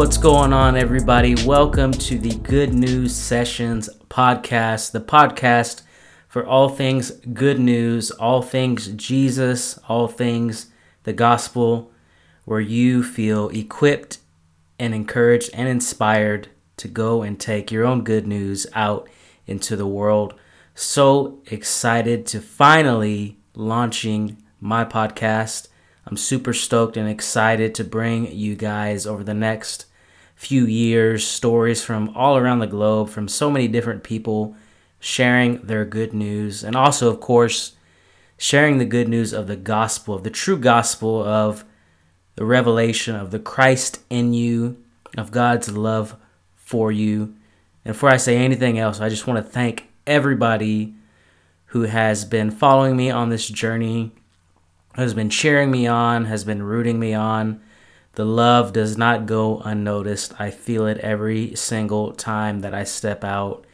What's going on, everybody? Welcome to the Good News Sessions podcast, the podcast for all things good news, all things Jesus, all things the gospel, where you feel equipped and encouraged and inspired to go and take your own good news out into the world. So excited to finally launching my podcast. I'm super stoked and excited to bring you guys over the next few years stories from all around the globe from so many different people sharing their good news. And also of course sharing the good news of the gospel of the true gospel of the revelation of the Christ in you of God's love for you. And before I say anything else I just want to thank everybody who has been following me on this journey who has been cheering me on has been rooting me on the love does not go unnoticed. I feel it every single time that I step out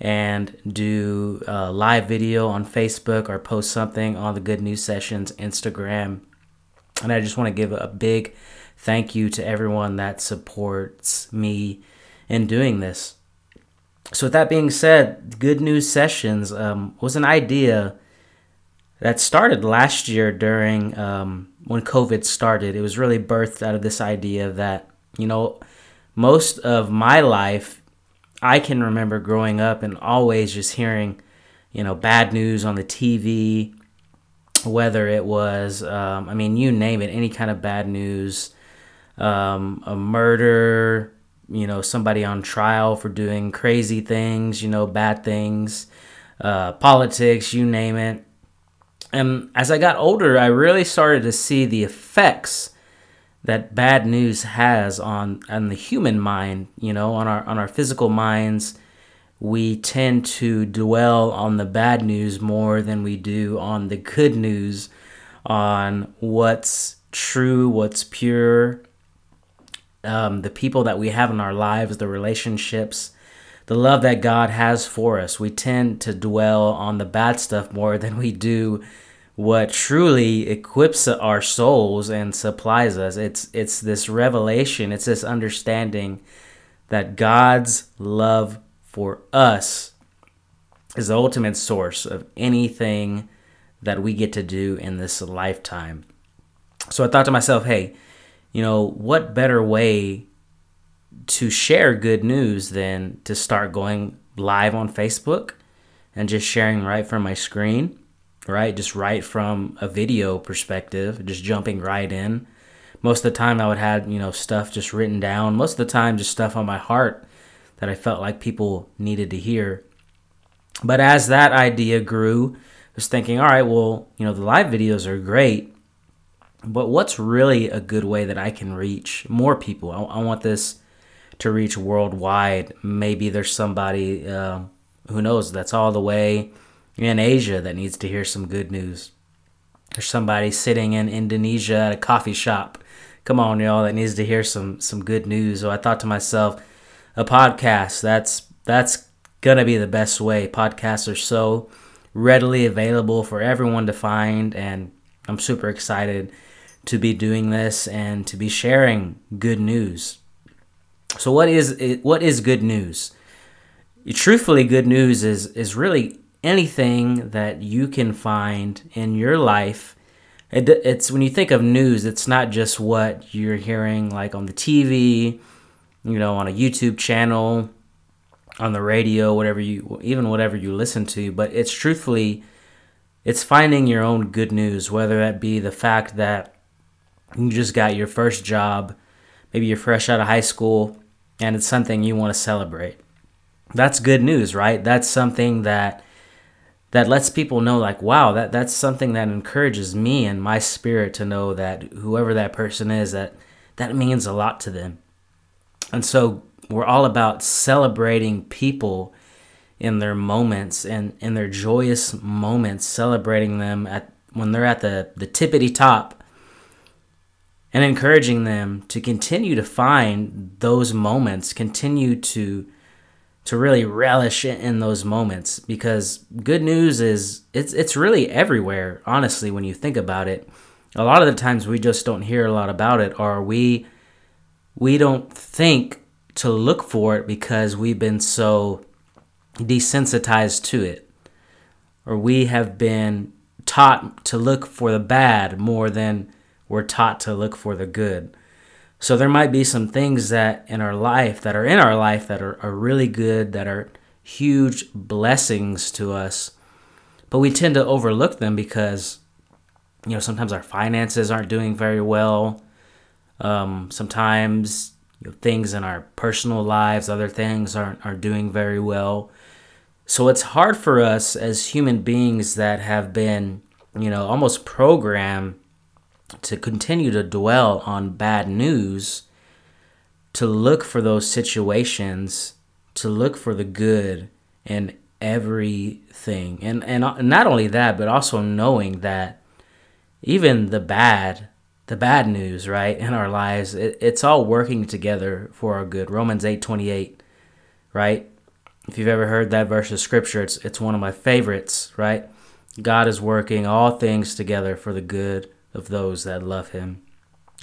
and do a live video on Facebook or post something on the Good News Sessions Instagram. And I just want to give a big thank you to everyone that supports me in doing this. So, with that being said, Good News Sessions um, was an idea that started last year during um, when COVID started. It was really birthed out of this idea that, you know, most of my life, I can remember growing up and always just hearing, you know, bad news on the TV, whether it was, um, I mean, you name it, any kind of bad news, um, a murder, you know, somebody on trial for doing crazy things, you know, bad things, uh, politics, you name it and as I got older, I really started to see the effects that bad news has on on the human mind. You know, on our on our physical minds, we tend to dwell on the bad news more than we do on the good news, on what's true, what's pure, um, the people that we have in our lives, the relationships the love that God has for us. We tend to dwell on the bad stuff more than we do what truly equips our souls and supplies us. It's it's this revelation, it's this understanding that God's love for us is the ultimate source of anything that we get to do in this lifetime. So I thought to myself, hey, you know, what better way to share good news than to start going live on Facebook and just sharing right from my screen, right? Just right from a video perspective, just jumping right in. Most of the time, I would have, you know, stuff just written down. Most of the time, just stuff on my heart that I felt like people needed to hear. But as that idea grew, I was thinking, all right, well, you know, the live videos are great, but what's really a good way that I can reach more people? I, I want this to reach worldwide. Maybe there's somebody, uh, who knows, that's all the way in Asia that needs to hear some good news. There's somebody sitting in Indonesia at a coffee shop. Come on, y'all, that needs to hear some some good news. So I thought to myself, a podcast, that's that's gonna be the best way. Podcasts are so readily available for everyone to find and I'm super excited to be doing this and to be sharing good news. So what is what is good news? Truthfully, good news is is really anything that you can find in your life. It, it's when you think of news, it's not just what you're hearing like on the TV, you know, on a YouTube channel, on the radio, whatever you even whatever you listen to, but it's truthfully it's finding your own good news, whether that be the fact that you just got your first job, maybe you're fresh out of high school, and it's something you want to celebrate. That's good news, right? That's something that that lets people know like wow, that that's something that encourages me and my spirit to know that whoever that person is that that means a lot to them. And so we're all about celebrating people in their moments and in their joyous moments, celebrating them at when they're at the, the tippity top and encouraging them to continue to find those moments, continue to to really relish in those moments because good news is it's it's really everywhere honestly when you think about it a lot of the times we just don't hear a lot about it or we we don't think to look for it because we've been so desensitized to it. Or we have been taught to look for the bad more than we're taught to look for the good. So there might be some things that in our life that are in our life that are, are really good, that are huge blessings to us, but we tend to overlook them because, you know, sometimes our finances aren't doing very well. Um, sometimes you know, things in our personal lives, other things aren't, aren't doing very well. So it's hard for us as human beings that have been, you know, almost programmed to continue to dwell on bad news, to look for those situations, to look for the good in everything. And and uh, not only that, but also knowing that even the bad the bad news, right, in our lives, it, it's all working together for our good. Romans 8 28, right? If you've ever heard that verse of scripture, it's, it's one of my favorites, right? God is working all things together for the good of those that love him.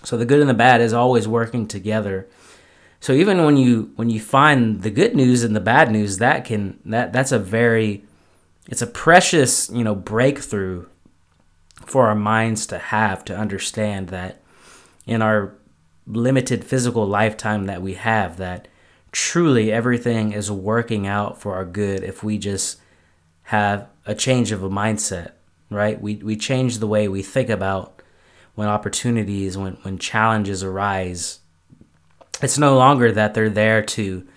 So the good and the bad is always working together. So even when you when you find the good news and the bad news, that can that that's a very it's a precious, you know, breakthrough for our minds to have to understand that in our limited physical lifetime that we have that truly everything is working out for our good if we just have a change of a mindset right we we change the way we think about when opportunities when when challenges arise it's no longer that they're there to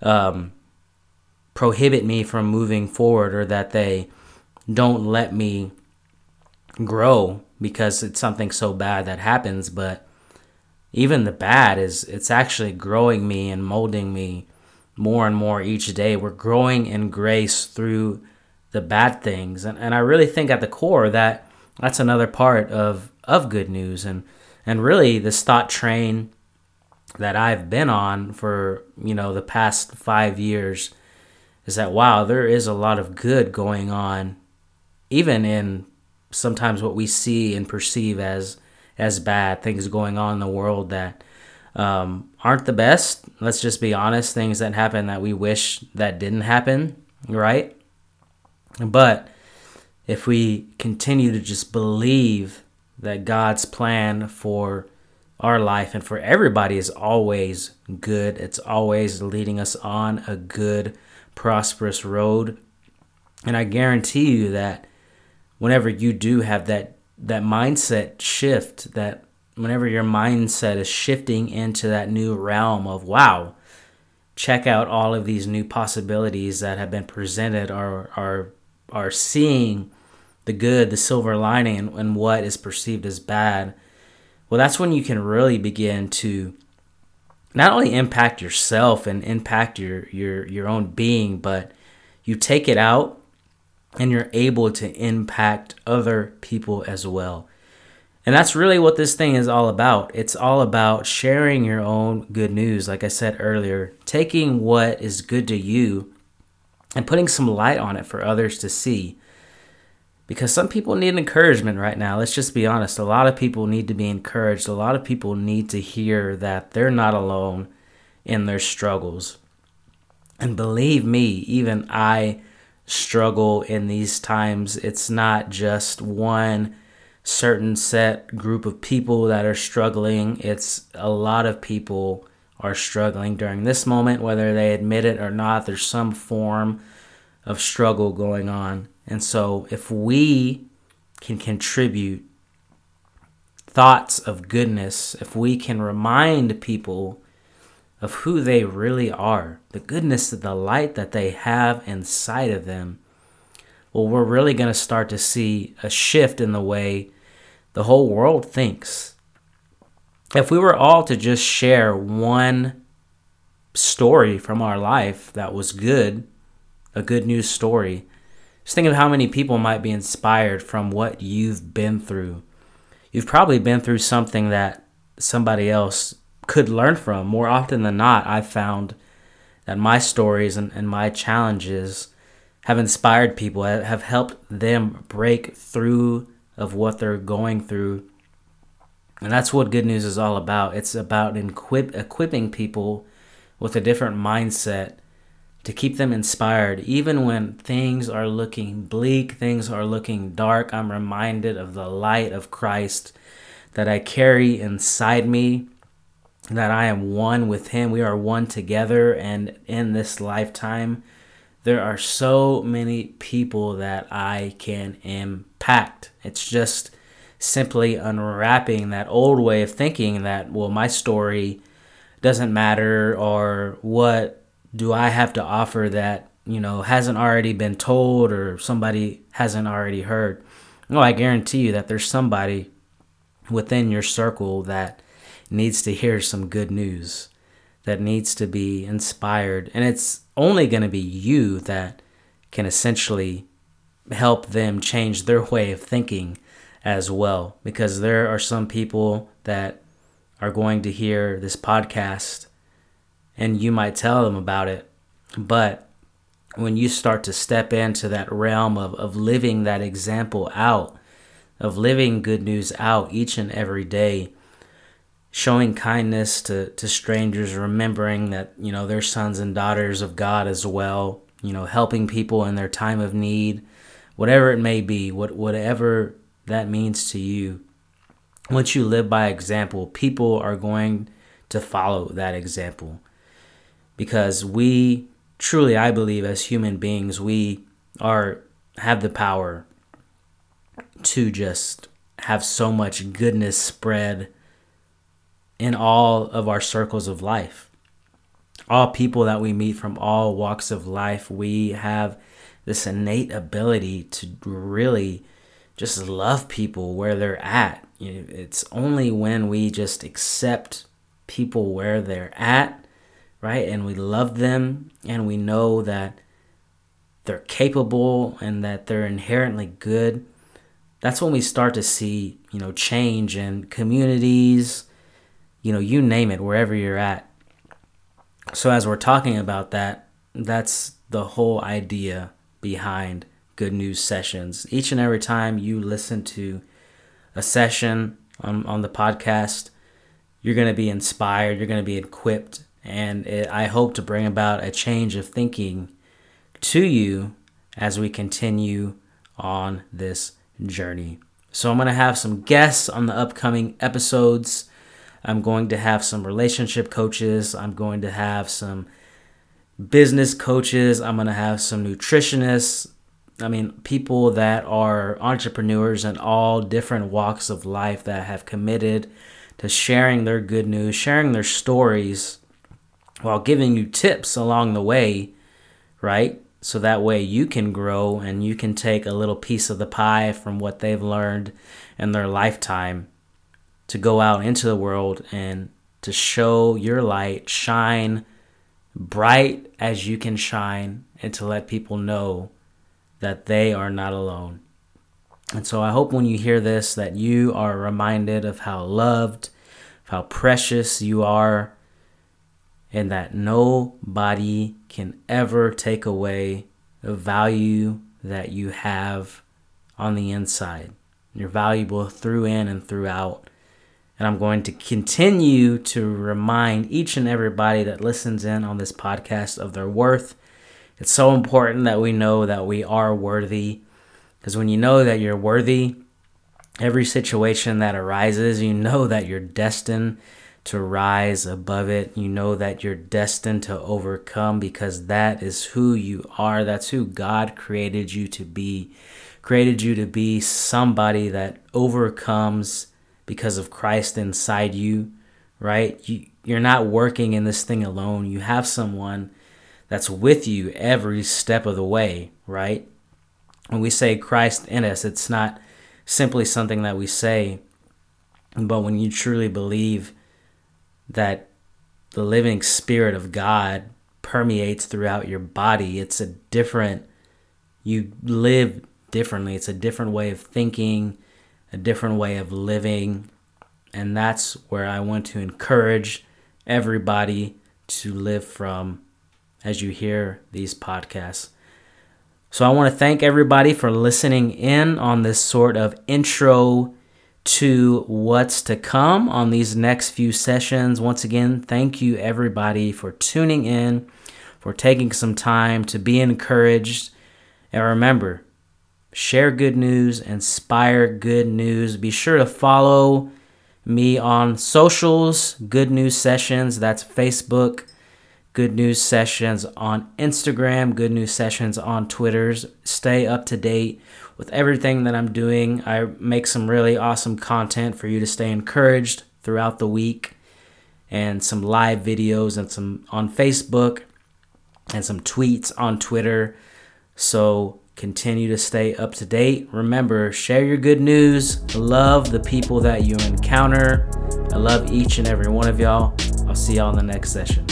um, prohibit me from moving forward or that they don't let me grow because it's something so bad that happens, but even the bad is it's actually growing me and molding me more and more each day. We're growing in grace through the bad things. And and I really think at the core that that's another part of of good news and and really this thought train that I've been on for, you know, the past 5 years is that wow, there is a lot of good going on even in sometimes what we see and perceive as as bad things going on in the world that um, aren't the best. Let's just be honest. Things that happen that we wish that didn't happen, right? But if we continue to just believe that God's plan for our life and for everybody is always good, it's always leading us on a good, prosperous road. And I guarantee you that whenever you do have that that mindset shift that whenever your mindset is shifting into that new realm of wow check out all of these new possibilities that have been presented or are are seeing the good the silver lining and, what is perceived as bad well that's when you can really begin to not only impact yourself and impact your your your own being but you take it out and you're able to impact other people as well. And that's really what this thing is all about. It's all about sharing your own good news, like I said earlier, taking what is good to you and putting some light on it for others to see. Because some people need encouragement right now. Let's just be honest. A lot of people need to be encouraged. A lot of people need to hear that they're not alone in their struggles. And believe me, even I struggle in these times. It's not just one certain set group of people that are struggling, it's a lot of people are struggling during this moment, whether they admit it or not. There's some form of struggle going on. And so, if we can contribute thoughts of goodness, if we can remind people of who they really are, the goodness, the light that they have inside of them, well, we're really going to start to see a shift in the way the whole world thinks. If we were all to just share one story from our life that was good, a good news story, just think of how many people might be inspired from what you've been through. You've probably been through something that somebody else could learn from. More often than not, I've found that my stories and, and my challenges have inspired people, have helped them break through of what they're going through And that's what good news is all about. It's about equip, equipping people with a different mindset to keep them inspired. Even when things are looking bleak, things are looking dark, I'm reminded of the light of Christ that I carry inside me, that I am one with Him. We are one together. And in this lifetime, there are so many people that I can impact. It's just simply unwrapping that old way of thinking that, well, my story doesn't matter or what do I have to offer that, you know, hasn't already been told or somebody hasn't already heard. No, I guarantee you that there's somebody within your circle that needs to hear some good news, that needs to be inspired. And it's only going to be you that can essentially help them change their way of thinking as well. Because there are some people that are going to hear this podcast and you might tell them about it. But when you start to step into that realm of, of living that example out, of living good news out each and every day, showing kindness to, to strangers, remembering that, you know, they're sons and daughters of God as well, you know, helping people in their time of need, whatever it may be, what whatever that means to you. Once you live by example, people are going to follow that example because we truly I believe as human beings we are have the power to just have so much goodness spread in all of our circles of life. All people that we meet from all walks of life, we have this innate ability to really just love people where they're at. It's only when we just accept people where they're at right? And we love them and we know that they're capable and that they're inherently good. That's when we start to see, you know, change in communities, you know, you name it, wherever you're at. So, as we're talking about that, that's the whole idea behind good news sessions. Each and every time you listen to a session on, on the podcast, you're going to be inspired, you're going to be equipped and it, I hope to bring about a change of thinking to you as we continue on this journey. So, I'm going to have some guests on the upcoming episodes. I'm going to have some relationship coaches. I'm going to have some business coaches. I'm going to have some nutritionists. I mean, people that are entrepreneurs in all different walks of life that have committed to sharing their good news, sharing their stories while giving you tips along the way, right? So that way you can grow and you can take a little piece of the pie from what they've learned in their lifetime to go out into the world and to show your light, shine bright as you can shine, and to let people know that they are not alone. And so I hope when you hear this that you are reminded of how loved, how precious you are and that nobody can ever take away the value that you have on the inside. You're valuable through in and throughout. And I'm going to continue to remind each and everybody that listens in on this podcast of their worth. It's so important that we know that we are worthy. Because when you know that you're worthy, every situation that arises, you know that you're destined to rise above it. You know that you're destined to overcome because that is who you are. That's who God created you to be. Created you to be somebody that overcomes because of Christ inside you, right? You, you're not working in this thing alone. You have someone that's with you every step of the way, right? When we say Christ in us, it's not simply something that we say, but when you truly believe that the living spirit of God permeates throughout your body. It's a different, you live differently. It's a different way of thinking, a different way of living. And that's where I want to encourage everybody to live from as you hear these podcasts. So I want to thank everybody for listening in on this sort of intro to what's to come on these next few sessions. Once again, thank you everybody for tuning in, for taking some time to be encouraged. And remember, share good news, inspire good news. Be sure to follow me on socials, Good News Sessions. That's Facebook, Good News Sessions on Instagram, Good News Sessions on Twitters. Stay up to date with everything that I'm doing. I make some really awesome content for you to stay encouraged throughout the week and some live videos and some on Facebook and some tweets on Twitter. So continue to stay up to date. Remember, share your good news. Love the people that you encounter. I love each and every one of y'all. I'll see y'all in the next session.